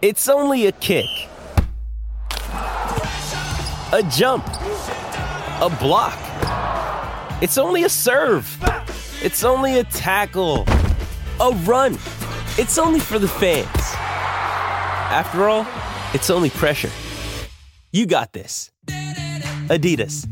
It's only a kick, a jump, a block. It's only a serve. It's only a tackle, a run. It's only for the fans. After all, it's only pressure. You got this. Adidas.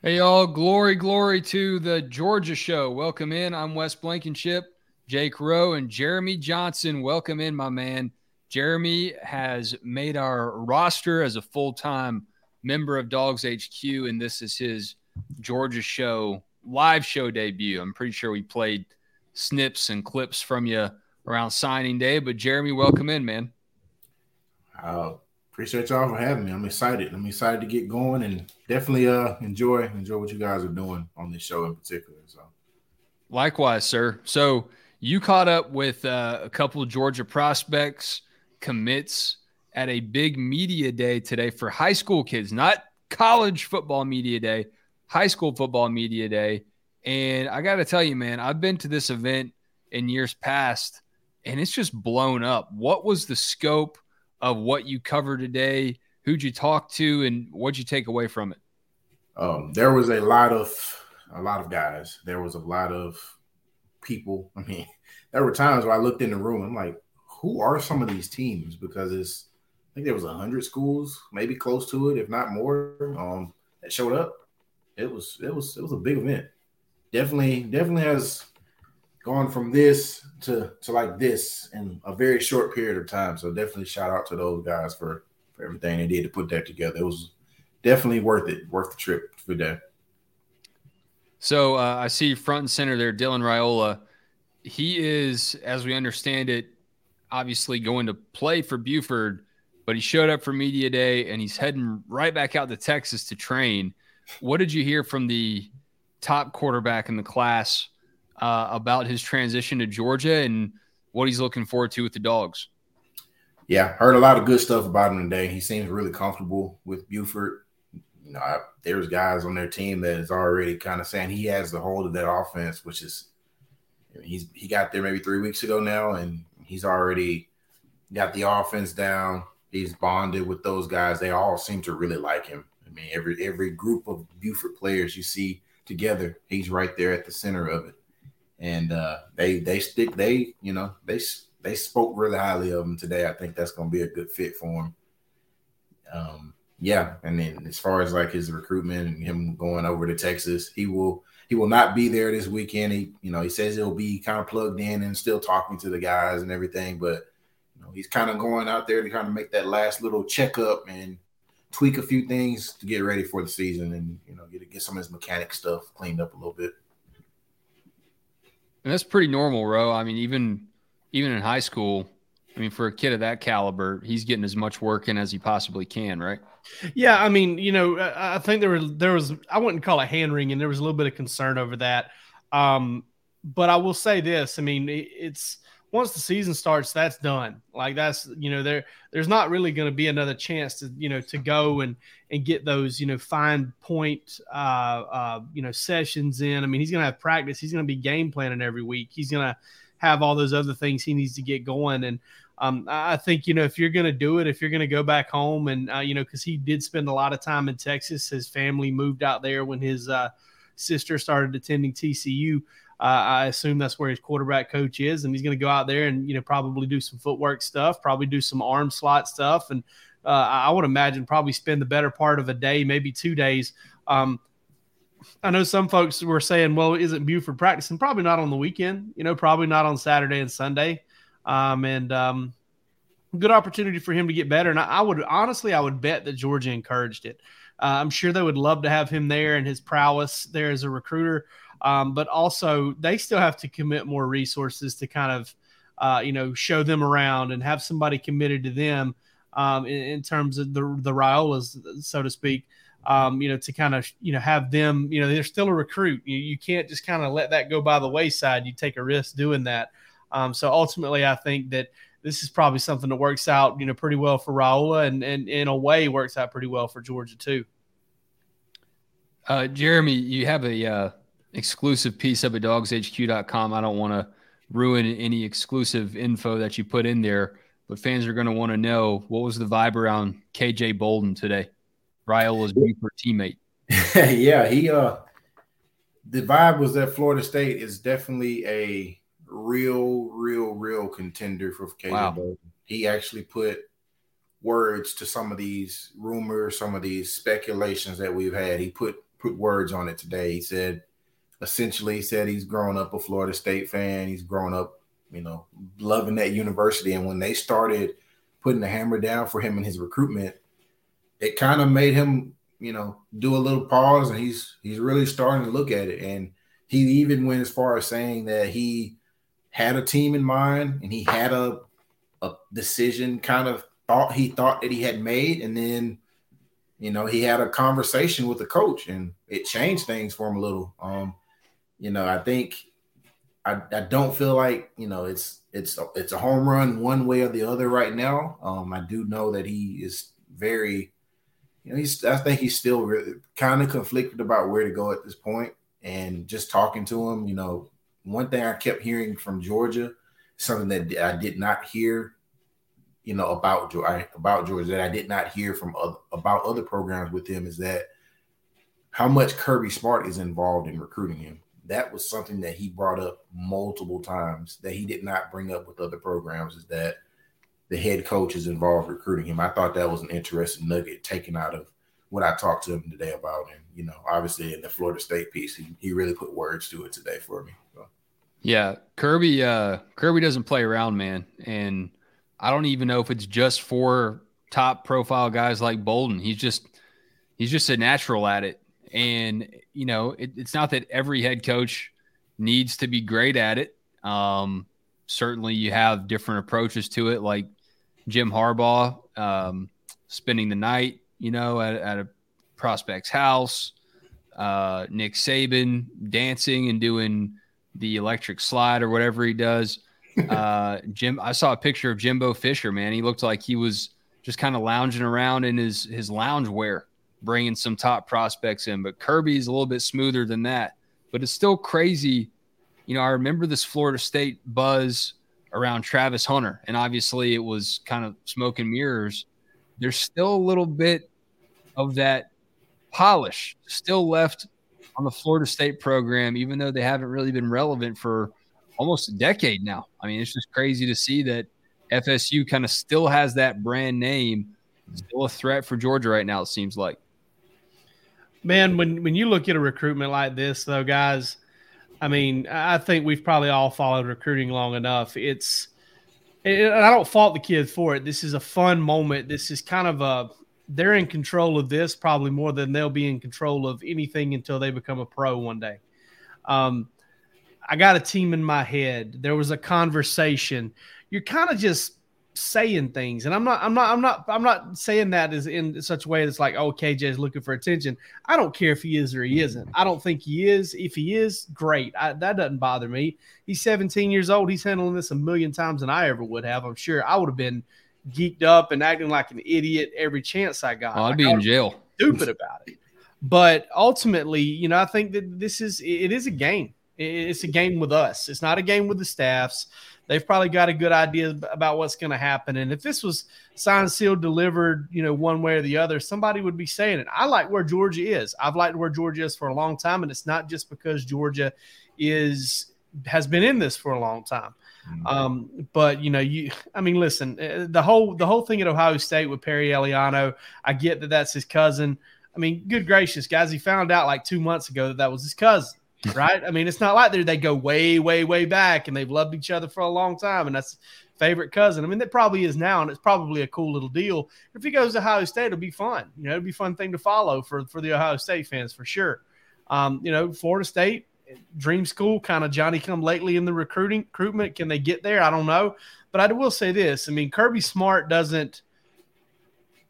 Hey, y'all. Glory, glory to the Georgia show. Welcome in. I'm Wes Blankenship, Jake Rowe, and Jeremy Johnson. Welcome in, my man. Jeremy has made our roster as a full time member of Dawgs HQ, and this is his Georgia show live show debut. I'm pretty sure we played snips and clips from you around signing day, but Jeremy, welcome in, man. Uh, appreciate y'all for having me. I'm excited. I'm excited to get going and definitely uh enjoy enjoy what you guys are doing on this show in particular. So, likewise, sir. So you caught up with uh, a couple Georgia prospects commits at a big media day today for high school kids, not college football media day, high school football media day. And I got to tell you, man, I've been to this event in years past and it's just blown up. What was the scope of what you covered today? Who'd you talk to and what'd you take away from it? Um, there was a lot of a lot of guys. There was a lot of people. I mean, there were times where I looked in the room. I'm like, who are some of these teams? Because it's I think there was a hundred schools, maybe close to it, if not more, um, that showed up. It was it was it was a big event. Definitely, definitely has gone from this to to like this in a very short period of time. So definitely shout out to those guys for for everything they did to put that together. It was definitely worth it, worth the trip for that. So uh, I see front and center there, Dylan Raiola. He is, as we understand it, obviously going to play for Buford but he showed up for media day and he's heading right back out to Texas to train. What did you hear from the top quarterback in the class uh, about his transition to Georgia and what he's looking forward to with the dogs? Yeah, heard a lot of good stuff about him today. He seems really comfortable with Buford. You know, I, there's guys on their team that is already kind of saying he has the hold of that offense, which is he's he got there maybe three weeks ago now, and he's already got the offense down he's bonded with those guys. They all seem to really like him. I mean, every every group of Buford players you see together, he's right there at the center of it. And uh, they they stick they you know they they spoke really highly of him today. I think that's going to be a good fit for him. Um, yeah, and then as far as like his recruitment and him going over to Texas, he will he will not be there this weekend. He you know he says he'll be kind of plugged in and still talking to the guys and everything, but you know, he's kind of going out there to kind of make that last little checkup and tweak a few things to get ready for the season and you know get get some of his mechanic stuff cleaned up a little bit. And that's pretty normal, Rowe. I mean, even even in high school, I mean, for a kid of that caliber, he's getting as much work in as he possibly can, right? Yeah, I mean, you know, I think there was there was I wouldn't call it hand wringing. There was a little bit of concern over that. Um, but I will say this: I mean, it's once the season starts, that's done. Like that's you know there there's not really going to be another chance to you know to go and and get those you know fine point uh, uh, you know sessions in. I mean, he's going to have practice. He's going to be game planning every week. He's going to have all those other things he needs to get going. And um, I think you know if you're going to do it, if you're going to go back home and uh, you know because he did spend a lot of time in Texas. His family moved out there when his uh, sister started attending TCU. Uh, I assume that's where his quarterback coach is, and he's going to go out there and you know probably do some footwork stuff, probably do some arm slot stuff, and uh, I would imagine probably spend the better part of a day, maybe two days. Um, I know some folks were saying, "Well, isn't Buford practicing?" Probably not on the weekend. You know, probably not on Saturday and Sunday. Um, and um, good opportunity for him to get better. And I, I, would honestly, I would bet that Georgia encouraged it. Uh, I'm sure they would love to have him there and his prowess there as a recruiter. Um, but also, they still have to commit more resources to kind of, uh, you know, show them around and have somebody committed to them um, in, in, terms of the the Raiolas, so to speak. Um, you know, to kind of you know have them. You know, they're still a recruit. You, you can't just kind of let that go by the wayside. You take a risk doing that. Um, so ultimately, I think that this is probably something that works out, you know, pretty well for Raiola, and and in a way works out pretty well for Georgia too. Uh, Jeremy, you have a uh, exclusive piece up at dawgshq.com. I don't want to ruin any exclusive info that you put in there, but fans are going to want to know what was the vibe around KJ Bolden today, Raiola's Buford teammate. yeah, he uh, the vibe was that Florida State is definitely a real, real, real contender for KJ wow. He actually put words to some of these rumors, some of these speculations that we've had. He put put words on it today. He said essentially he said he's grown up a Florida State fan. He's grown up, you know, loving that university. And when they started putting the hammer down for him in his recruitment, it kind of made him, you know, do a little pause and he's he's really starting to look at it. And he even went as far as saying that he had a team in mind and he had a a decision kind of thought he thought that he had made, and then you know he had a conversation with the coach, and it changed things for him a little. Um, you know, I think I, I don't feel like you know it's it's a, it's a home run one way or the other right now. Um, I do know that he is very, you know, he's I think he's still really kind of conflicted about where to go at this point. And just talking to him, you know, one thing I kept hearing from Georgia, something that I did not hear you know about about George that I did not hear from other, about other programs with him is that how much Kirby Smart is involved in recruiting him. That was something that he brought up multiple times that he did not bring up with other programs. Is that the head coach is involved recruiting him? I thought that was an interesting nugget taken out of what I talked to him today about. And you know, obviously in the Florida State piece, he, he really put words to it today for me. So. Yeah, Kirby. Uh, Kirby doesn't play around, man, and I don't even know if it's just for top profile guys like Bolden. He's just he's just a natural at it. And you know, it, it's not that every head coach needs to be great at it. Um, certainly, you have different approaches to it, like Jim Harbaugh um, spending the night, you know, at, at a prospect's house. Uh, Nick Saban dancing and doing the electric slide or whatever he does uh, Jim, I saw a picture of Jimbo Fisher. Man, he looked like he was just kind of lounging around in his his lounge wear, bringing some top prospects in. But Kirby's a little bit smoother than that. But it's still crazy. You know, I remember this Florida State buzz around Travis Hunter, and obviously it was kind of smoke and mirrors. There's still a little bit of that polish still left on the Florida State program, even though they haven't really been relevant for almost a decade now. I mean, it's just crazy to see that FSU kind of still has that brand name, still a threat for Georgia right now. It seems like. Man, when when you look at a recruitment like this, though, guys, I mean, I think we've probably all followed recruiting long enough. It's, and I don't fault the kids for it. This is a fun moment. This is kind of a they're in control of this probably more than they'll be in control of anything until they become a pro one day. Um, I got a team in my head. There was a conversation. You're kind of just saying things, and I'm not. I'm not. I'm not. I'm not saying that is in such a way that's like, oh, KJ is looking for attention. I don't care if he is or he isn't. I don't think he is. If he is, great. I, that doesn't bother me. He's 17 years old. He's handling this a million times than I ever would have. I'm sure I would have been geeked up and acting like an idiot every chance I got. Oh, I'd like, be in jail. Stupid about it. But ultimately, you know, I think that this is it is a game. It's a game with us. It's not a game with the staffs. They've probably got a good idea about what's going to happen. And if this was signed, sealed, delivered, you know, one way or the other, somebody would be saying it. I like where Georgia is. I've liked where Georgia is for a long time, and it's not just because Georgia is has been in this for a long time. Mm-hmm. Um, but you know, you I mean, listen, uh, the whole the whole thing at Ohio State with Perry Eliano, I get that that's his cousin. I mean, good gracious, guys, he found out like two months ago that that was his cousin right? I mean, it's not like they go way, way, way back and they've loved each other for a long time, and that's favorite cousin. I mean, that probably is now, and it's probably a cool little deal. If he goes to Ohio State, it'll be fun. You know, it'll be fun thing to follow for for the Ohio State fans for sure. Um, you know, Florida State, dream school, kind of Johnny come lately in the recruiting recruitment. Can they get there? I don't know, but I will say this. I mean, Kirby Smart doesn't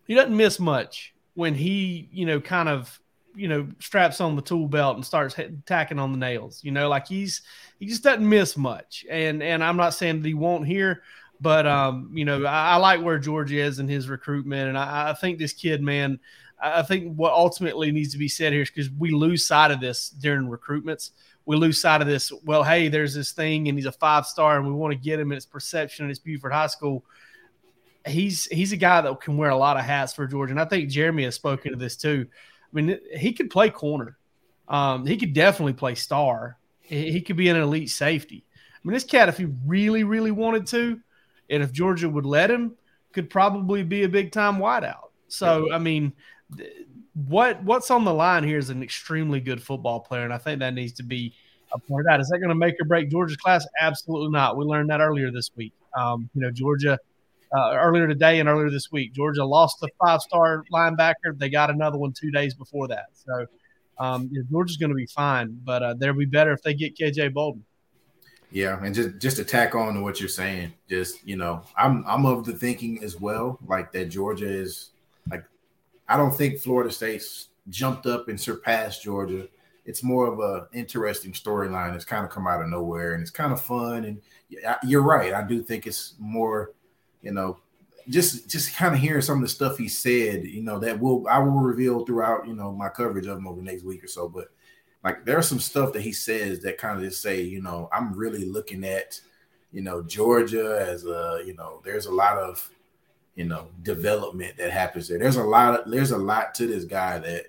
he doesn't miss much when he you know kind of you know straps on the tool belt and starts tacking on the nails. You know, like he's he just doesn't miss much. And and I'm not saying that he won't here, but um, you know, I, I like where George is in his recruitment, and I, I think this kid, man. I think what ultimately needs to be said here is because we lose sight of this during recruitments. we lose sight of this. Well, hey, there's this thing, and he's a five star, and we want to get him, and it's perception, and it's Buford High School. He's he's a guy that can wear a lot of hats for Georgia, and I think Jeremy has spoken to this too. I mean, he could play corner. Um, he could definitely play star. He, could be an elite safety. I mean, this cat, if he really, really wanted to, and if Georgia would let him, could probably be a big time wideout. So, I mean, what what's on the line here is an extremely good football player, and I think that needs to be pointed out. Is that going to make or break Georgia's class? Absolutely not. We learned that earlier this week. Um, you know, Georgia uh, earlier today and earlier this week, Georgia lost a five-star linebacker. They got another one two days before that. So um, Georgia's going to be fine, but uh, they'll be better if they get KJ Bolden. Yeah, and just just to tack on to what you're saying, just you know, I'm I'm of the thinking as well, like that Georgia is like I don't think Florida State's jumped up and surpassed Georgia. It's more of a interesting storyline that's kind of come out of nowhere and it's kind of fun. And you're right, I do think it's more, you know, just just kind of hearing some of the stuff he said, you know, that will I will reveal throughout, you know, my coverage of him over the next week or so. But like there's some stuff that he says that kind of just say, you know, I'm really looking at, you know, Georgia as a, you know, there's a lot of, you know, development that happens there. There's a lot of there's a lot to this guy that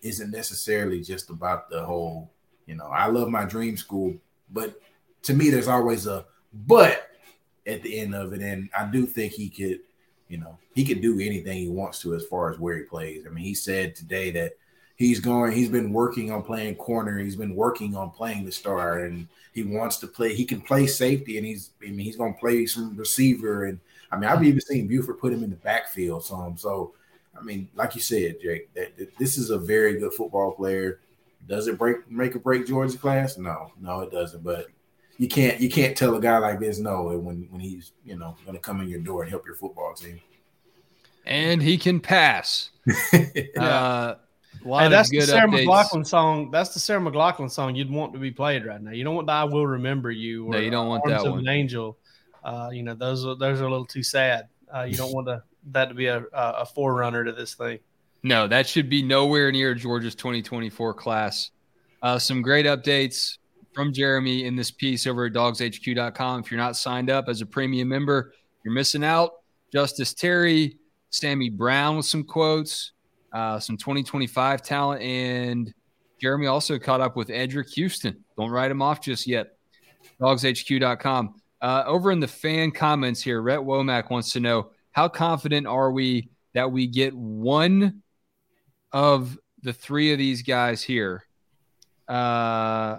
isn't necessarily just about the whole, you know, I love my dream school, but to me there's always a but at the end of it. And I do think he could, you know, he could do anything he wants to as far as where he plays. I mean, he said today that he's going, he's been working on playing corner, he's been working on playing the star, and he wants to play, he can play safety, and he's I mean, he's gonna play some receiver. And I mean, I've even seen Buford put him in the backfield some. So I mean, like you said, Jake, that, that this is a very good football player. Does it break make a break Georgia class? No, no, it doesn't. But you can't you can't tell a guy like this no when when he's you know going to come in your door and help your football team. And he can pass. yeah. Uh, hey, that's the Sarah updates. McLachlan song. That's the Sarah McLachlan song you'd want to be played right now. You don't want the "I Will Remember You" or no, you don't want Arms that one. An Angel. Uh, you know those are those are a little too sad. Uh, you don't want to, that to be a, a forerunner to this thing. No, that should be nowhere near Georgia's 2024 class. Uh, some great updates from Jeremy in this piece over at dawgshq.com. If you're not signed up as a premium member, you're missing out. Justice Terry, Sammy Brown with some quotes, uh, some 2025 talent, and Jeremy also caught up with Edric Houston. Don't write him off just yet. DawgsHQ.com. Uh, over in the fan comments here, Rhett Womack wants to know how confident are we that we get one of the three of these guys here? Uh,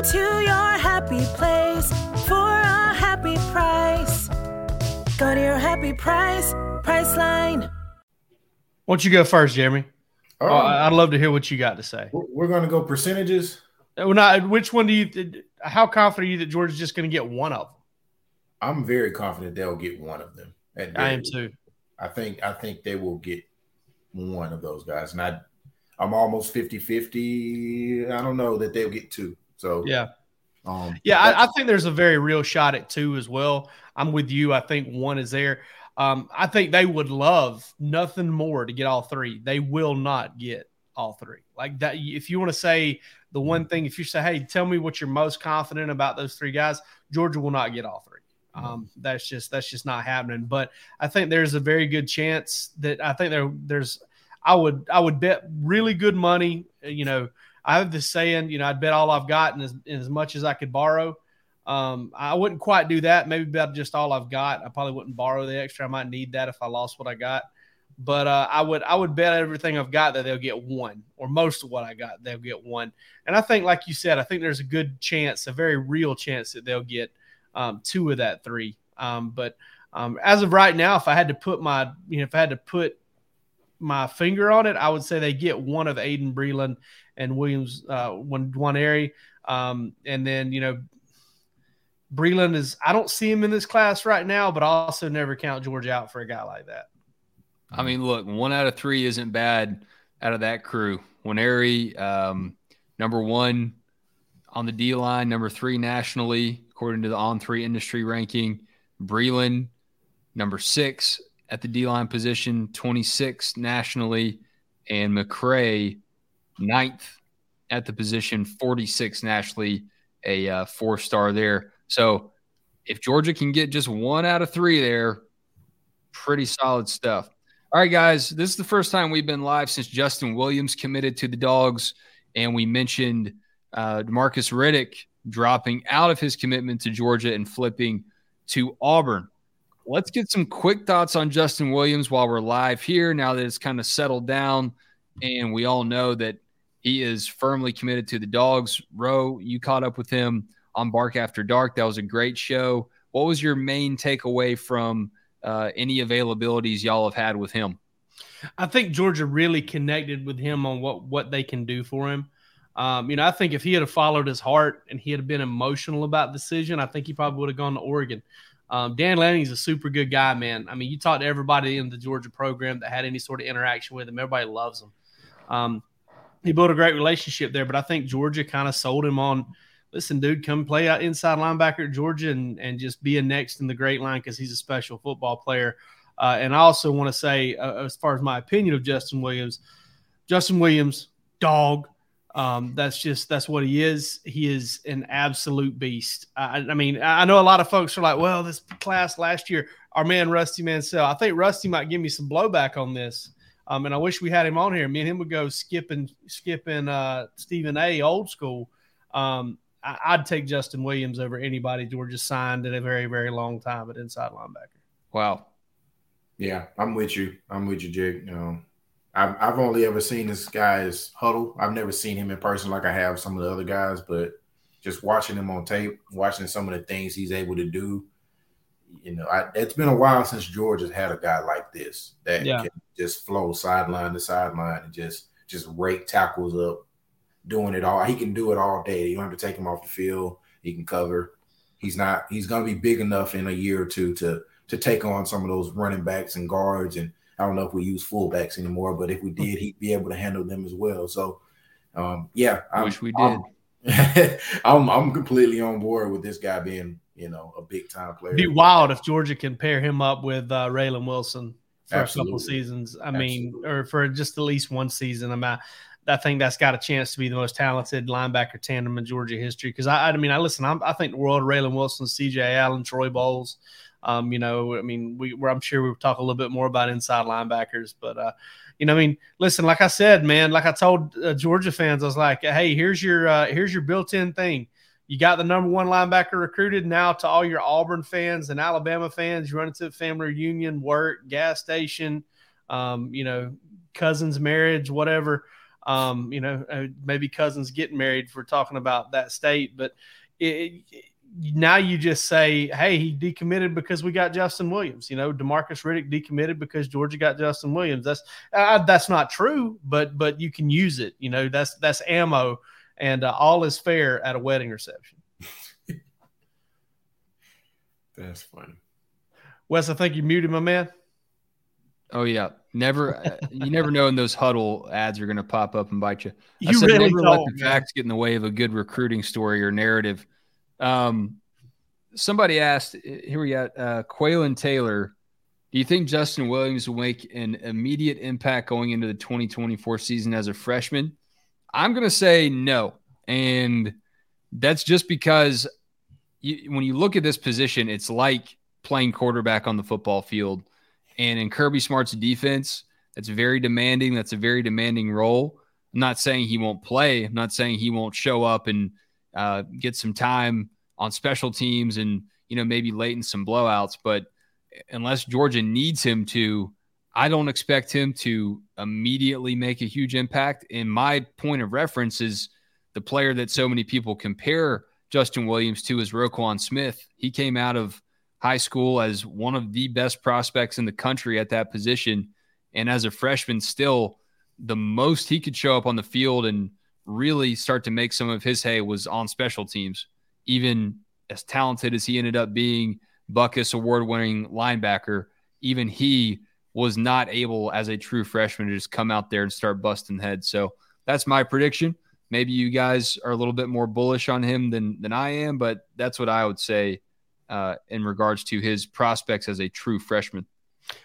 Go to your happy place for a happy price. Go to your happy price, Priceline. Why don't you go first, Jeremy? Um, I'd love to hear what you got to say. We're going to go percentages. Uh, well, not, which one do you? How confident are you that Georgia's just going to get one of them? I'm very confident they'll get one of them. I am too. I think I think they will get one of those guys, and I, I'm almost 50-50. I don't know that they'll get two. So yeah, um, yeah, I, I, think there's a very real shot at two as well. I'm with you. I think one is there. Um, I think they would love nothing more to get all three. They will not get all three. Like that, if you want to say the one thing, if you say, "Hey, tell me what you're most confident about those three guys," Georgia will not get all three. Um, that's just that's just not happening. But I think there's a very good chance that I think there there's I would I would bet really good money. You know, I have this saying, you know, I'd bet all I've got and as, as much as I could borrow. Um, I wouldn't quite do that. Maybe about just all I've got. I probably wouldn't borrow the extra. I might need that if I lost what I got. But uh, I would I would bet everything I've got that they'll get one or most of what I got they'll get one. And I think, like you said, I think there's a good chance, a very real chance that they'll get um, two of that three. Um, but um, as of right now, if I had to put my you know if I had to put my finger on it, I would say they get one of Aydin Breland and Williams uh, one Nwaneri. Um, and then you know Breland is I don't see him in this class right now, but I also never count George out for a guy like that. I mean, look, one out of three isn't bad out of that crew. Nwaneri, um, number one on the D line, number three nationally, according to the On Three industry ranking. Breland, number six at the D line position, 26 nationally, and McCray, ninth at the position, 46 nationally, a uh, four star there. So if Georgia can get just one out of three there, pretty solid stuff. All right, guys, this is the first time we've been live since Justin Williams committed to the Dogs, and we mentioned uh, Demarcus Riddick dropping out of his commitment to Georgia and flipping to Auburn. Let's get some quick thoughts on Justin Williams while we're live here. Now that it's kind of settled down, and we all know that he is firmly committed to the Dogs. Rowe, you caught up with him on Bark After Dark. That was a great show. What was your main takeaway from uh, any availabilities y'all have had with him? I think Georgia really connected with him on what what they can do for him. Um, you know, I think if he had followed his heart and he had been emotional about decision, I think he probably would have gone to Oregon. Um, Dan Lanning's a super good guy, man. I mean, you talk to everybody in the Georgia program that had any sort of interaction with him, everybody loves him. Um, he built a great relationship there, but I think Georgia kind of sold him on listen, dude, come play out inside linebacker at Georgia and, and just be a next in the great line because he's a special football player. Uh, and I also want to say, uh, as far as my opinion of Justin Williams, Justin Williams, dog. Um, that's just that's what he is. He is an absolute beast. I, I, mean, I know a lot of folks are like, "Well, this class last year, our man Rusty Mansell." I think Rusty might give me some blowback on this, um, and I wish we had him on here. Me and him would go skipping, skipping uh, Stephen A. old school. Um, I'd take Justin Williams over anybody Georgia signed in a very, very long time at inside linebacker. Wow. Yeah, I'm with you. I'm with you, Jake. You know, I've, I've only ever seen this guy's Hudl. I've never seen him in person like I have some of the other guys, but just watching him on tape, watching some of the things he's able to do, you know, I, it's been a while since Georgia's had a guy like this that yeah. can just flow sideline to sideline and just just rake tackles up doing it all. He can do it all day. You don't have to take him off the field. He can cover. He's not. He's going to be big enough in a year or two to to take on some of those running backs and guards. And I don't know if we use fullbacks anymore, but if we did, he'd be able to handle them as well. So, um, yeah, I wish we did. I'm, I'm, I'm completely on board with this guy being you know a big time player. It'd be wild if Georgia can pair him up with uh, Raylen Wilson for Absolutely. a couple seasons. I Absolutely. mean, or for just at least one season. I mean, I think that's got a chance to be the most talented linebacker tandem in Georgia history. Because I, I mean, I listen. I'm, i think the world of Raylen Wilson, C.J. Allen, Troy Bowles. Um, you know, I mean, we, I'm sure we'll talk a little bit more about inside linebackers, but uh, you know, I mean, listen, like I said, man, like I told uh, Georgia fans, I was like, hey, here's your uh, here's your built-in thing. You got the number one linebacker recruited now to all your Auburn fans and Alabama fans. You run into family reunion, work, gas station, um, you know, cousins' marriage, whatever. Um, you know, uh, maybe cousins getting married if we're talking about that state, but it, now you just say, hey, he decommitted because we got Justin Williams. You know, Demarcus Riddick decommitted because Georgia got Justin Williams. That's uh, that's not true, but but you can use it. You know, that's that's ammo, and uh, all is fair at a wedding reception. that's funny. Wes, I think you muted my man. Oh yeah, never. Uh, you never know when those huddle ads are going to pop up and bite you. You said, really never let the man. facts get in the way of a good recruiting story or narrative. Um, somebody asked. Here we got uh, Quaylen Taylor. Do you think Justin Williams will make an immediate impact going into the 2024 season as a freshman? I'm going to say no, and that's just because you, when you look at this position, it's like playing quarterback on the football field and in Kirby Smart's defense, that's very demanding. That's a very demanding role. I'm not saying he won't play. I'm not saying he won't show up and uh, get some time on special teams and you know maybe late in some blowouts. But unless Georgia needs him to, I don't expect him to immediately make a huge impact. And my point of reference is the player that so many people compare Justin Williams to is Roquan Smith. He came out of high school as one of the best prospects in the country at that position. And as a freshman, still the most he could show up on the field and really start to make some of his hay was on special teams. Even as talented as he ended up being, Butkus award winning linebacker, even he was not able as a true freshman to just come out there and start busting heads. So that's my prediction. Maybe you guys are a little bit more bullish on him than than I am, but that's what I would say uh, in regards to his prospects as a true freshman.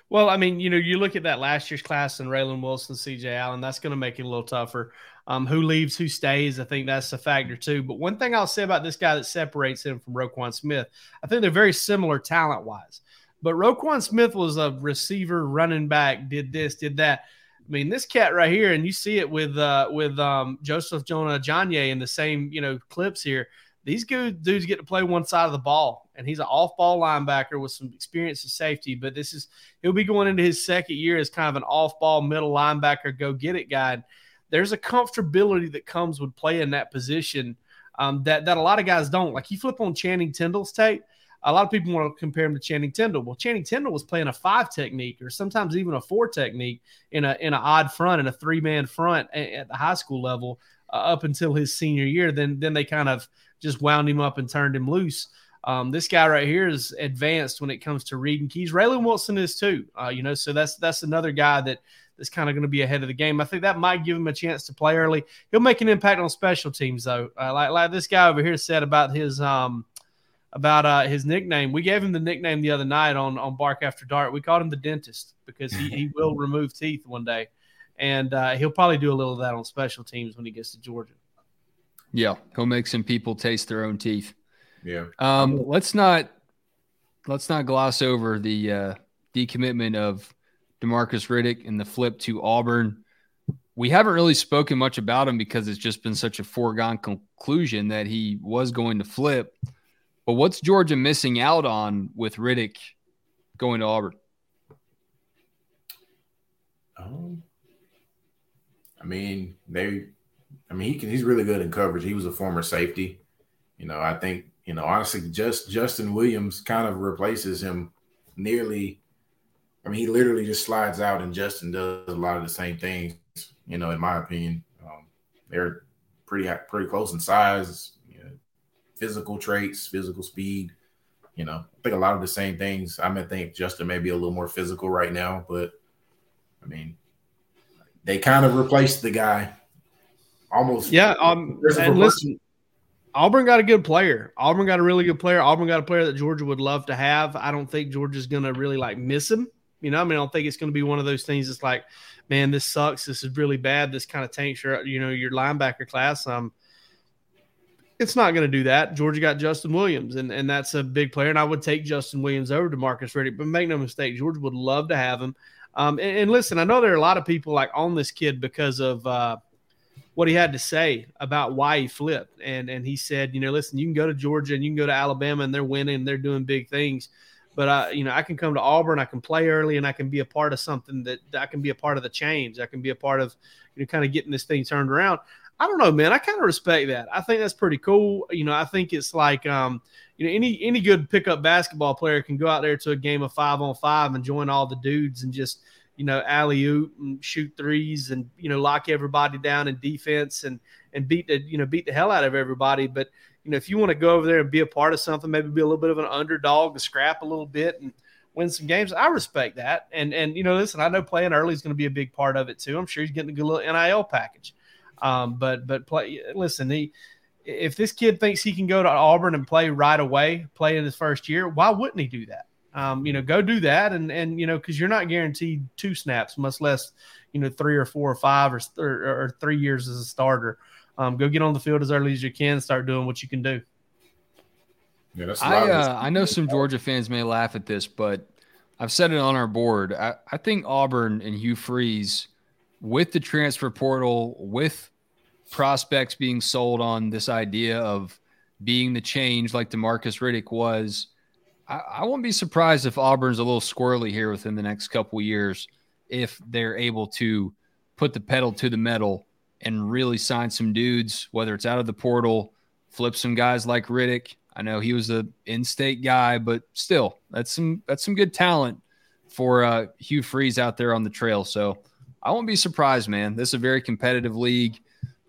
Well, I mean, you know, you look at that last year's class and Raylen Wilson, CJ Allen, that's going to make it a little tougher. Um, who leaves, who stays, I think that's a factor too. But one thing I'll say about this guy that separates him from Roquan Smith, I think they're very similar talent wise. But Roquan Smith was a receiver, running back, did this, did that. I mean, this cat right here, and you see it with uh, with um, Joseph Jonah Ajonye in the same you know clips here. These good dudes get to play one side of the ball, and he's an off-ball linebacker with some experience of safety. But this is he'll be going into his second year as kind of an off-ball middle linebacker, go get it guy. There's a comfortability that comes with playing that position um, that that a lot of guys don't. Like you flip on Channing Tindall's tape, a lot of people want to compare him to Channing Tindall. Well, Channing Tindall was playing a five technique or sometimes even a four technique in a in an odd front and a three man front at, the high school level uh, up until his senior year. Then then they kind of just wound him up and turned him loose. Um, this guy right here is advanced when it comes to reading keys. Raylen Wilson is too. Uh, you know, so that's that's another guy that that's kind of going to be ahead of the game. I think that might give him a chance to play early. He'll make an impact on special teams though. Uh, like like this guy over here said about his um about uh, his nickname. We gave him the nickname the other night on on Bark After Dark. We called him the dentist because he, he will remove teeth one day, and uh, he'll probably do a little of that on special teams when he gets to Georgia. Yeah, he'll make some people taste their own teeth. Yeah. Um, let's not let's not gloss over the uh, decommitment of Demarcus Riddick and the flip to Auburn. We haven't really spoken much about him because it's just been such a foregone conclusion that he was going to flip. But what's Georgia missing out on with Riddick going to Auburn? Um, I mean, they. I mean, he can. He's really good in coverage. He was a former safety. You know, I think you know honestly, just Justin Williams kind of replaces him nearly. I mean, he literally just slides out, and Justin does a lot of the same things. You know, in my opinion, um, they're pretty pretty close in size physical traits, physical speed. You know, I think a lot of the same things. I may think Justin may be a little more physical right now, but I mean, they kind of replaced the guy almost. Yeah. Um, and listen, Auburn got a good player. Auburn got a really good player. Auburn got a player that Georgia would love to have. I don't think Georgia's going to really like miss him. You know, I mean, I don't think it's going to be one of those things that's like, man, this sucks. This is really bad. This kind of tanks your, you know, your linebacker class. Um, it's not going to do that. Georgia got Justin Williams, and, and that's a big player. And I would take Justin Williams over Demarcus Riddick, but make no mistake, Georgia would love to have him. Um, and, and, listen, I know there are a lot of people like on this kid because of uh, what he had to say about why he flipped. And and he said, you know, listen, you can go to Georgia and you can go to Alabama and they're winning, they're doing big things. But I, you know, I can come to Auburn, I can play early, and I can be a part of something that, that I can be a part of the change. I can be a part of, you know, kind of getting this thing turned around. I don't know, man. I kind of respect that. I think that's pretty cool. You know, I think it's like, um, you know, any any good pickup basketball player can go out there to a game of five on five and join all the dudes and just, you know, alley oop and shoot threes and you know lock everybody down in defense and and beat the you know beat the hell out of everybody. But you know, if you want to go over there and be a part of something, maybe be a little bit of an underdog to scrap a little bit and win some games. I respect that. And and you know, listen, I know playing early is going to be a big part of it too. I'm sure he's getting a good little NIL package. Um, but but play. Listen, he if this kid thinks he can go to Auburn and play right away, play in his first year, why wouldn't he do that? Um, you know, go do that, and and you know, because you're not guaranteed two snaps, much less you know three or four or five or or, or three years as a starter. Um, go get on the field as early as you can, start doing what you can do. Yeah, that's I uh, I know some Georgia fans may laugh at this, but I've said it on our board. I, I think Auburn and Hugh Freeze with the transfer portal, with prospects being sold on this idea of being the change like Demarcus Riddick was, I, I won't be surprised if Auburn's a little squirrely here within the next couple years if they're able to put the pedal to the metal and really sign some dudes, whether it's out of the portal, flip some guys like Riddick. I know he was a in-state guy, but still, that's some that's some good talent for uh, Hugh Freeze out there on the trail. So I won't be surprised, man. This is a very competitive league.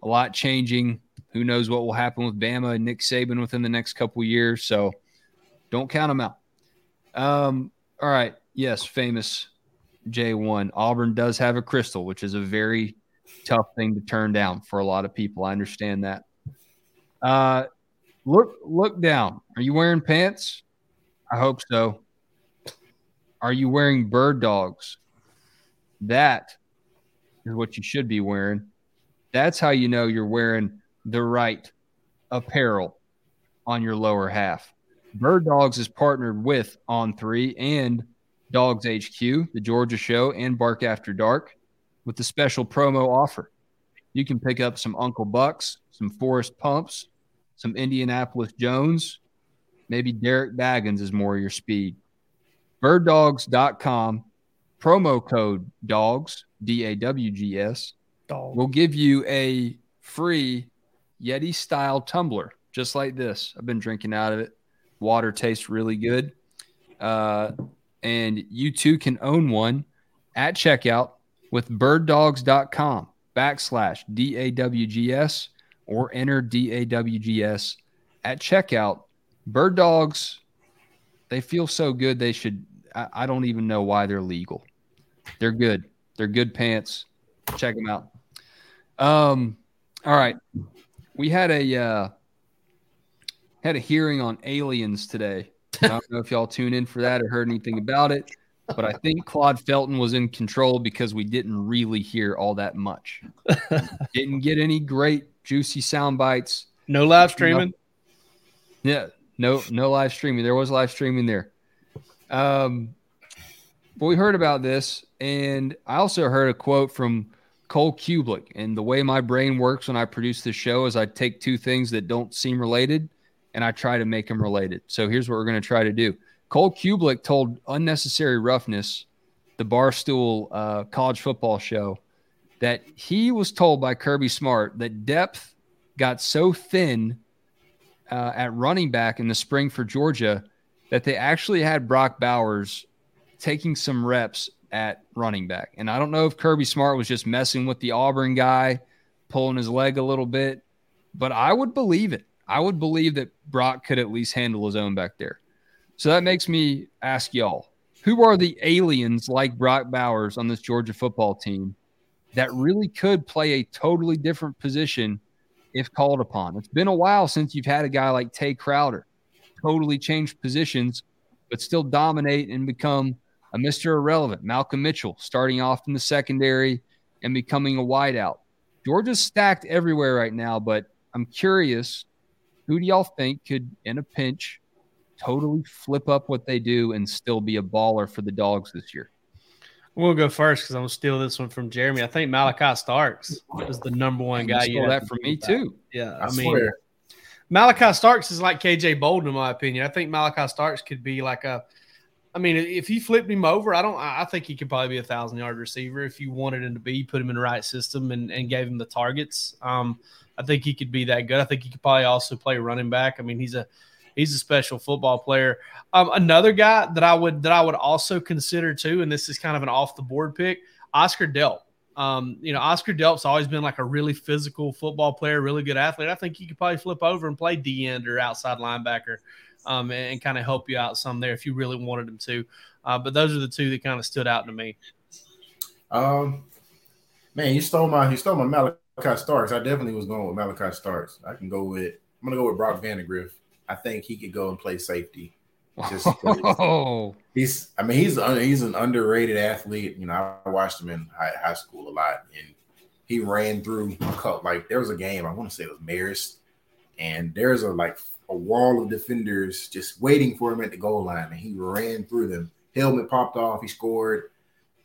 A lot changing. Who knows what will happen with Bama and Nick Saban within the next couple years? So don't count them out. Um, all right. Yes, famous J1. Auburn does have a crystal, which is a very tough thing to turn down for a lot of people. I understand that. Uh, look, look down. Are you wearing pants? I hope so. Are you wearing bird dogs? That is what you should be wearing. That's how you know you're wearing the right apparel on your lower half. Bird Dogs is partnered with On3 and Dawgs HQ, the Georgia Show, and Bark After Dark with the special promo offer. You can pick up some Uncle Bucks, some Forest Pumps, some Indianapolis Jones. Maybe Derek Baggins is more your speed. Birddogs.com, promo code DOGS, D A W G S, will give you a free Yeti style tumbler, just like this. I've been drinking out of it. Water tastes really good. Uh, and you too can own one at checkout with birddogs.com backslash DAWGS or enter DAWGS at checkout. Bird dogs, they feel so good. They should, I, I don't even know why they're legal. They're good. They're good pants. Check them out. Um, all right. We had a, uh, had a hearing on aliens today. I don't know if y'all tuned in for that or heard anything about it, but I think Claude Felton was in control because we didn't really hear all that much. didn't get any great juicy sound bites. No live streaming. Yeah, no, no live streaming. There was live streaming there. Um, but we heard about this, and I also heard a quote from Cole Cubelic. And the way my brain works when I produce this show is I take two things that don't seem related and I try to make them related. So here's what we're going to try to do. Cole Cubelic told Unnecessary Roughness, the Barstool uh, college football show, that he was told by Kirby Smart that depth got so thin uh, at running back in the spring for Georgia that they actually had Brock Bowers taking some reps at running back. And I don't know if Kirby Smart was just messing with the Auburn guy, pulling his leg a little bit, but I would believe it. I would believe that Brock could at least handle his own back there. So that makes me ask y'all who are the aliens like Brock Bowers on this Georgia football team that really could play a totally different position if called upon? It's been a while since you've had a guy like Tae Crowder totally change positions, but still dominate and become a Mr. Irrelevant. Malcolm Mitchell starting off in the secondary and becoming a wideout. Georgia's stacked everywhere right now, but I'm curious who do y'all think could, in a pinch, totally flip up what they do and still be a baller for the dogs this year? We'll go first because I'm gonna steal this one from Jeremy. I think Malachi Starks is the number one guy. You stole that from me too. Yeah, I, I, mean, swear. Malachi Starks is like KJ Bolden in my opinion. I think Malachi Starks could be like a. I mean, if you flipped him over, I don't. I think he could probably be a thousand yard receiver if you wanted him to be. Put him in the right system and, and gave him the targets. Um, I think he could be that good. I think he could probably also play running back. I mean, he's a he's a special football player. Um, another guy that I would that I would also consider too, and this is kind of an off the board pick, Oscar Delp. Um, you know, Oscar Delp's always been like a really physical football player, really good athlete. I think he could probably flip over and play D end or outside linebacker, um, and, and kind of help you out some there if you really wanted him to. Uh, but those are the two that kind of stood out to me. Um, man, you stole my you stole my Malachi Starks. I definitely was going with Malachi Starks. I can go with I'm gonna go with Brock Vandagriff. I think he could go and play safety. Just Oh, he's I mean he's un, he's an underrated athlete. You know, I watched him in high, high school a lot, and he ran through a couple, like there was a game I want to say it was Marist, and there's a like a wall of defenders just waiting for him at the goal line, and he ran through them. Helmet popped off, he scored,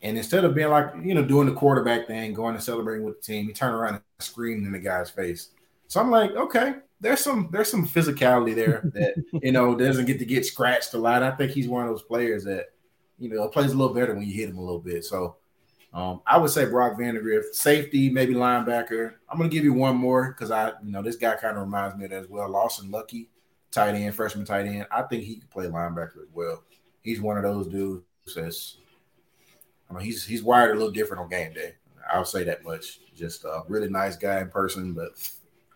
and instead of being like you know doing the quarterback thing, going and celebrating with the team, he turned around and screamed in the guy's face. So I'm like, okay, there's some there's some physicality there that you know doesn't get to get scratched a lot. I think he's one of those players that you know plays a little better when you hit him a little bit. So um, I would say Brock Vandagriff, safety, maybe linebacker. I'm gonna give you one more because I you know this guy kind of reminds me of that as well. Lawson Luckie, tight end, freshman tight end. I think he could play linebacker as well. He's one of those dudes that's I mean he's he's wired a little different on game day. I'll say that much. Just a really nice guy in person, but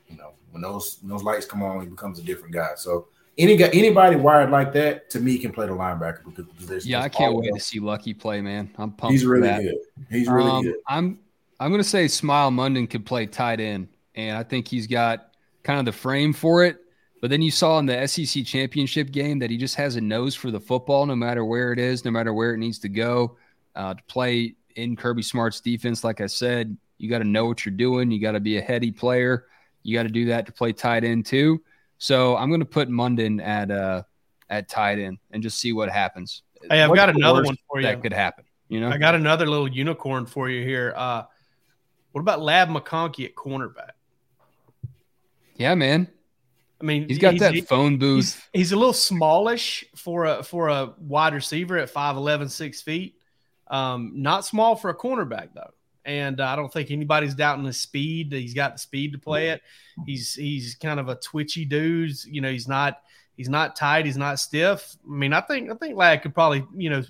you know, when those when those lights come on, he becomes a different guy. So any guy, anybody wired like that, to me, can play the linebacker because, there's Yeah, I can't wait to see Luckie play, man. I'm pumped. He's really good. He's really Um, good. I'm I'm gonna say Smael Mondon could play tight end, and I think he's got kind of the frame for it. But then you saw in the SEC championship game that he just has a nose for the football, no matter where it is, no matter where it needs to go. Uh, to play in Kirby Smart's defense, like I said, you got to know what you're doing. You got to be a heady player. You got to do that to play tight end too. So I'm going to put Mondon at uh at tight end and just see what happens. Hey, I've What's got another one for you. that could happen. You know, I got another little unicorn for you here. Uh, what about Ladd McConkey at cornerback? yeah, man. I mean, He's got that phone He's, booth. he's a little smallish for a for a wide receiver at 5'11", 6 feet. Um, not small for a cornerback though, and uh, I don't think anybody's doubting his speed. He's got the speed to play it. He's he's kind of a twitchy dude. You know, he's not he's not tight. He's not stiff. I mean, I think I think Ladd could probably you know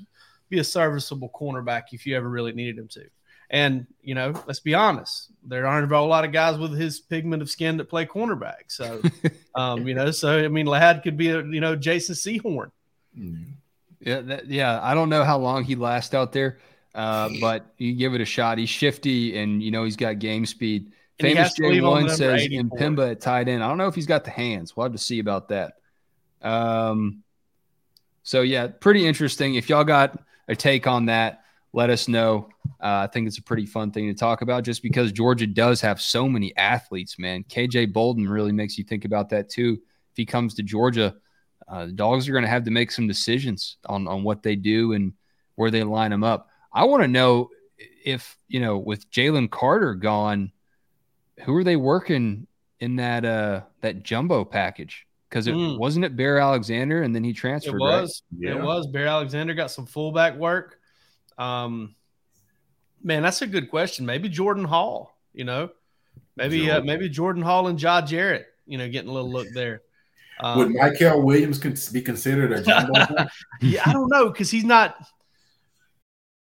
be a serviceable cornerback if you ever really needed him to. And you know, let's be honest, there aren't a lot of guys with his pigment of skin that play cornerback. So, um, you know, so I mean, Ladd could be a you know Jason Sehorn. Mm. Yeah, that, yeah. I don't know how long he lasts out there, uh, but you give it a shot. He's shifty, and you know he's got game speed. And Famous J one says 84. Impemba at tight end. I don't know if he's got the hands. We'll have to see about that. Um, so yeah, pretty interesting. If y'all got a take on that, let us know. Uh, I think it's a pretty fun thing to talk about, just because Georgia does have so many athletes. Man, KJ Bolden really makes you think about that too. If he comes to Georgia, uh, the dogs are going to have to make some decisions on on what they do and where they line them up. I want to know if you know with Jalen Carter gone, who are they working in that uh that jumbo package? Because it Mm. wasn't it Bear Alexander and then he It transferred. right? was, Yeah. it was. Bear Alexander got some fullback work. Um, man, that's a good question. Maybe Jordan Hall. You know, maybe uh, maybe Jordan Hall and Ja Jarrett. You know, getting a little look there. Would Um, Michael Williams con- be considered a jumbo? yeah, I don't know because he's not.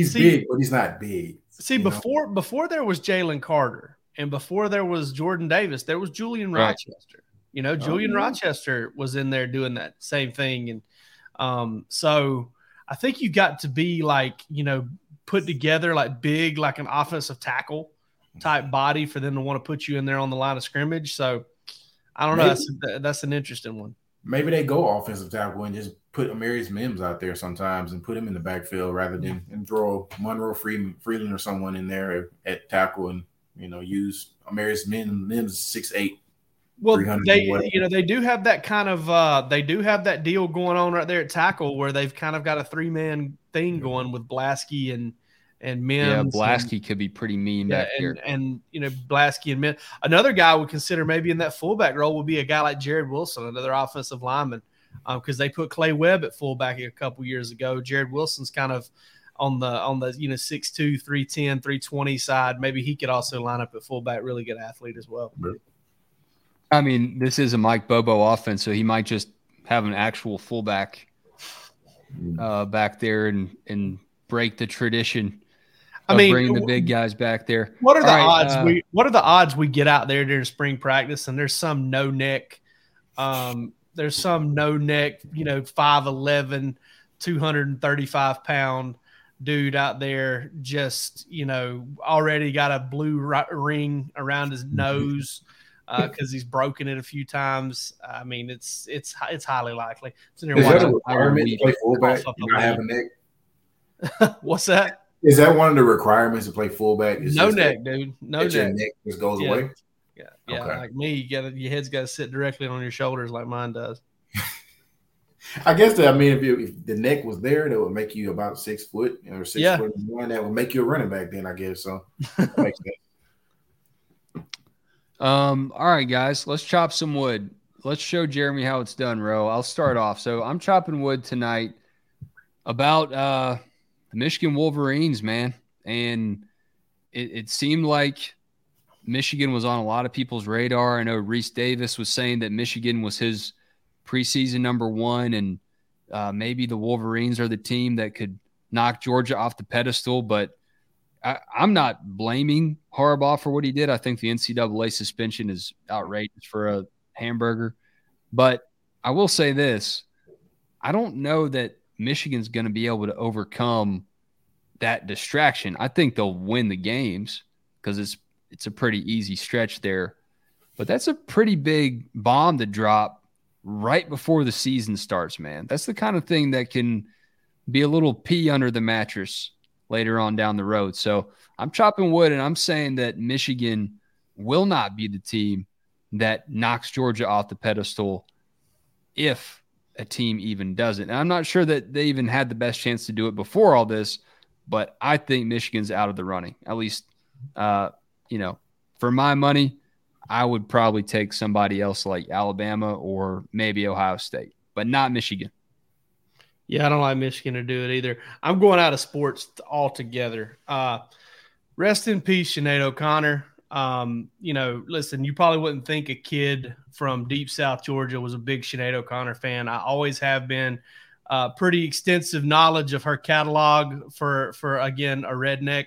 He's See- big, but he's not big. See, you know? before before there was Jalen Carter and before there was Jordan Davis, there was Julian Right. Rochester. You know, Julian yeah. Rochester was in there doing that same thing, and um, so I think you got to be like you know put together like big like an offensive tackle type body for them to want to put you in there on the line of scrimmage. So I don't know. That's that's an interesting one. Maybe they go offensive tackle and just put Amarius Mims out there sometimes and put him in the backfield rather than and throw Monroe Freeman, Freeling or someone in there at tackle and you know use Amarius Mims, Mims six eight. Well, they you know they do have that kind of uh they do have that deal going on right there at tackle where they've kind of got a three man thing going with Blaske and and Mims. Yeah, and- Blaske could be pretty mean yeah, back there. and, and you know Blaske and Mims. Another guy I would consider maybe in that fullback role would be a guy like Jared Wilson, another offensive lineman, because they put Clay Webb at fullback a couple years ago. Jared Wilson's kind of on the on the you know 6'2", 310, 320 side. Maybe he could also line up at fullback. Really good athlete as well. I mean, this is a Mike Bobo offense, so he might just have an actual fullback uh, back there and and break the tradition. I mean, bringing the big guys back there. What are the All right, odds uh, we what are the odds we get out there during spring practice and there's some no neck um there's some no neck, you know, 5'11, 235 pound dude out there just, you know, already got a blue ring around his mm-hmm. nose uh, because he's broken it a few times. I mean, it's it's it's highly likely. It's in there Is that a requirement to play fullback? You have a neck. What's that? Is that one of the requirements to play fullback? Is No neck, that- dude. No neck. neck just goes Yeah. away. Yeah, yeah. Okay. Like me, you got your head's got to sit directly on your shoulders, like mine does. I guess that I mean if, you, if, the neck was there, that would make you about six foot or six Yeah. foot one. That would make you a running back. Then I guess so. That makes sense. Um, all right, guys, let's chop some wood. Let's show Jeremy how it's done, Ro. I'll start off. So I'm chopping wood tonight about uh the Michigan Wolverines, man. And it, it seemed like Michigan was on a lot of people's radar. I know Reese Davis was saying that Michigan was his preseason number one, and uh, maybe the Wolverines are the team that could knock Georgia off the pedestal. But I, I'm not blaming Harbaugh for what he did. I think the NCAA suspension is outrageous for a hamburger. But I will say this I don't know that Michigan's going to be able to overcome that distraction. I think they'll win the games because it's it's a pretty easy stretch there. But that's a pretty big bomb to drop right before the season starts, man. That's the kind of thing that can be a little pee under the mattress later on down the road. So I'm chopping wood and I'm saying that Michigan will not be the team that knocks Georgia off the pedestal if a team even does it. And I'm not sure that they even had the best chance to do it before all this, but I think Michigan's out of the running. At least, uh, you know, for my money, I would probably take somebody else like Alabama or maybe Ohio State, but not Michigan. Yeah, I don't like Michigan to do it either. I'm going out of sports altogether. Uh, rest in peace, Sinead O'Connor. Um, you know, listen, you probably wouldn't think a kid from deep South Georgia was a big Sinead O'Connor fan. I always have been. Uh, pretty extensive knowledge of her catalog for for again a redneck.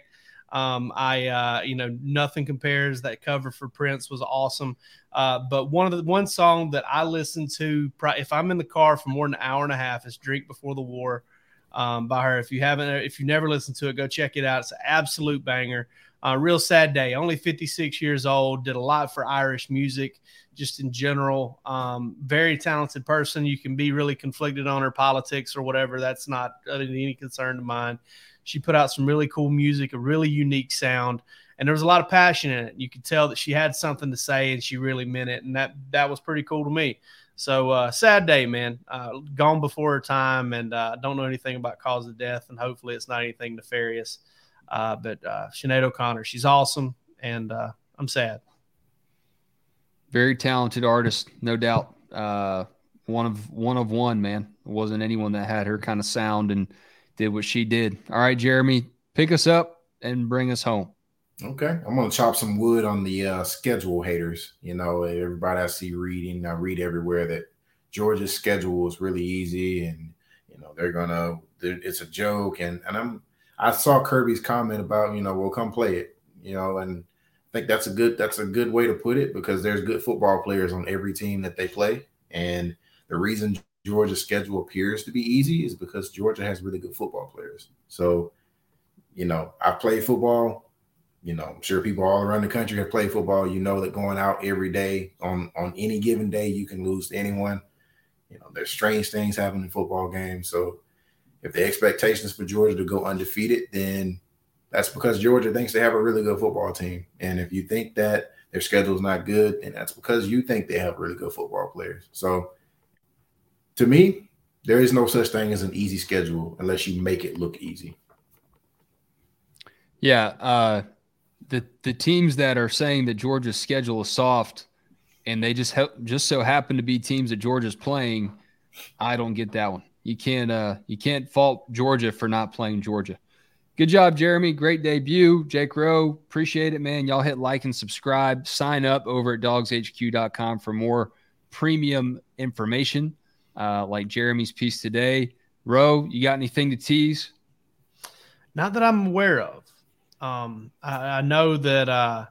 Um, I uh, you know nothing compares. That cover for Prince was awesome. Uh, but one of the one song that I listen to if I'm in the car for more than an hour and a half is "Drink Before the War" um, by her. If you haven't, if you never listened to it, go check it out. It's an absolute banger. Uh, real sad day. Only 56 years old. Did a lot for Irish music, just in general. Um, very talented person. You can be really conflicted on her politics or whatever. That's not any concern to mine. She put out some really cool music, a really unique sound, and there was a lot of passion in it. You could tell that she had something to say and she really meant it, and that that was pretty cool to me. So uh, sad day, man. Uh, gone before her time, and uh, don't know anything about cause of death, and hopefully it's not anything nefarious. Uh, but uh, Sinead O'Connor, she's awesome, and uh, I'm sad. Very talented artist, no doubt. Uh, one of one of one, man. It wasn't anyone that had her kind of sound and did what she did. All right, Jeremy, pick us up and bring us home. Okay, I'm gonna chop some wood on the uh, schedule haters. You know, everybody I see reading, I read everywhere that Georgia's schedule is really easy, and you know they're gonna, they're, it's a joke. And and I'm, I saw Kirby's comment about, you know, we'll come play it. You know, and I think that's a good, that's a good way to put it because there's good football players on every team that they play, and the reason Georgia's schedule appears to be easy is because Georgia has really good football players. So, you know, I've played football you know, I'm sure people all around the country have played football. You know that going out every day on on any given day, you can lose to anyone. You know, there's strange things happen in football games. So if the expectation is for Georgia to go undefeated, then that's because Georgia thinks they have a really good football team. And if you think that their schedule is not good, then that's because you think they have really good football players. So to me, there is no such thing as an easy schedule unless you make it look easy. Yeah, uh, the the teams that are saying that Georgia's schedule is soft, and they just help, just so happen to be teams that Georgia's playing, I don't get that one. You can't uh, you can't fault Georgia for not playing Georgia. Good job, Jeremy. Great debut. Jake Rowe, appreciate it, man. Y'all hit like and subscribe. Sign up over at dawgshq.com for more premium information, uh, like Jeremy's piece today. Rowe, you got anything to tease? Not that I'm aware of. Um, I, I know that uh,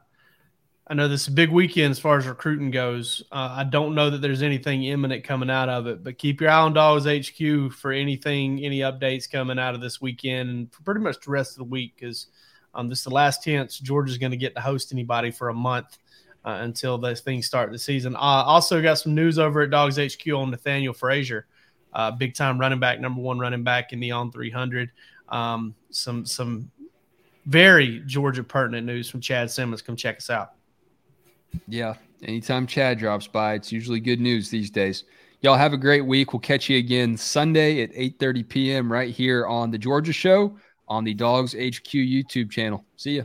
I know this big weekend as far as recruiting goes. Uh, I don't know that there's anything imminent coming out of it, but keep your eye on Dawgs HQ for anything, any updates coming out of this weekend and for pretty much the rest of the week because um, this is the last chance Georgia's going to get to host anybody for a month uh, until those things start the season. Uh, also got some news over at Dawgs HQ on Nathaniel Frazier, uh, big time running back, number one running back in the on 300. Um, some some very Georgia pertinent news from Chad Simmons. Come check us out. Yeah. Anytime Chad drops by, it's usually good news these days. Y'all have a great week. We'll catch you again Sunday at 8:30 p.m. right here on the Georgia Show on the Dawgs HQ YouTube channel. See ya.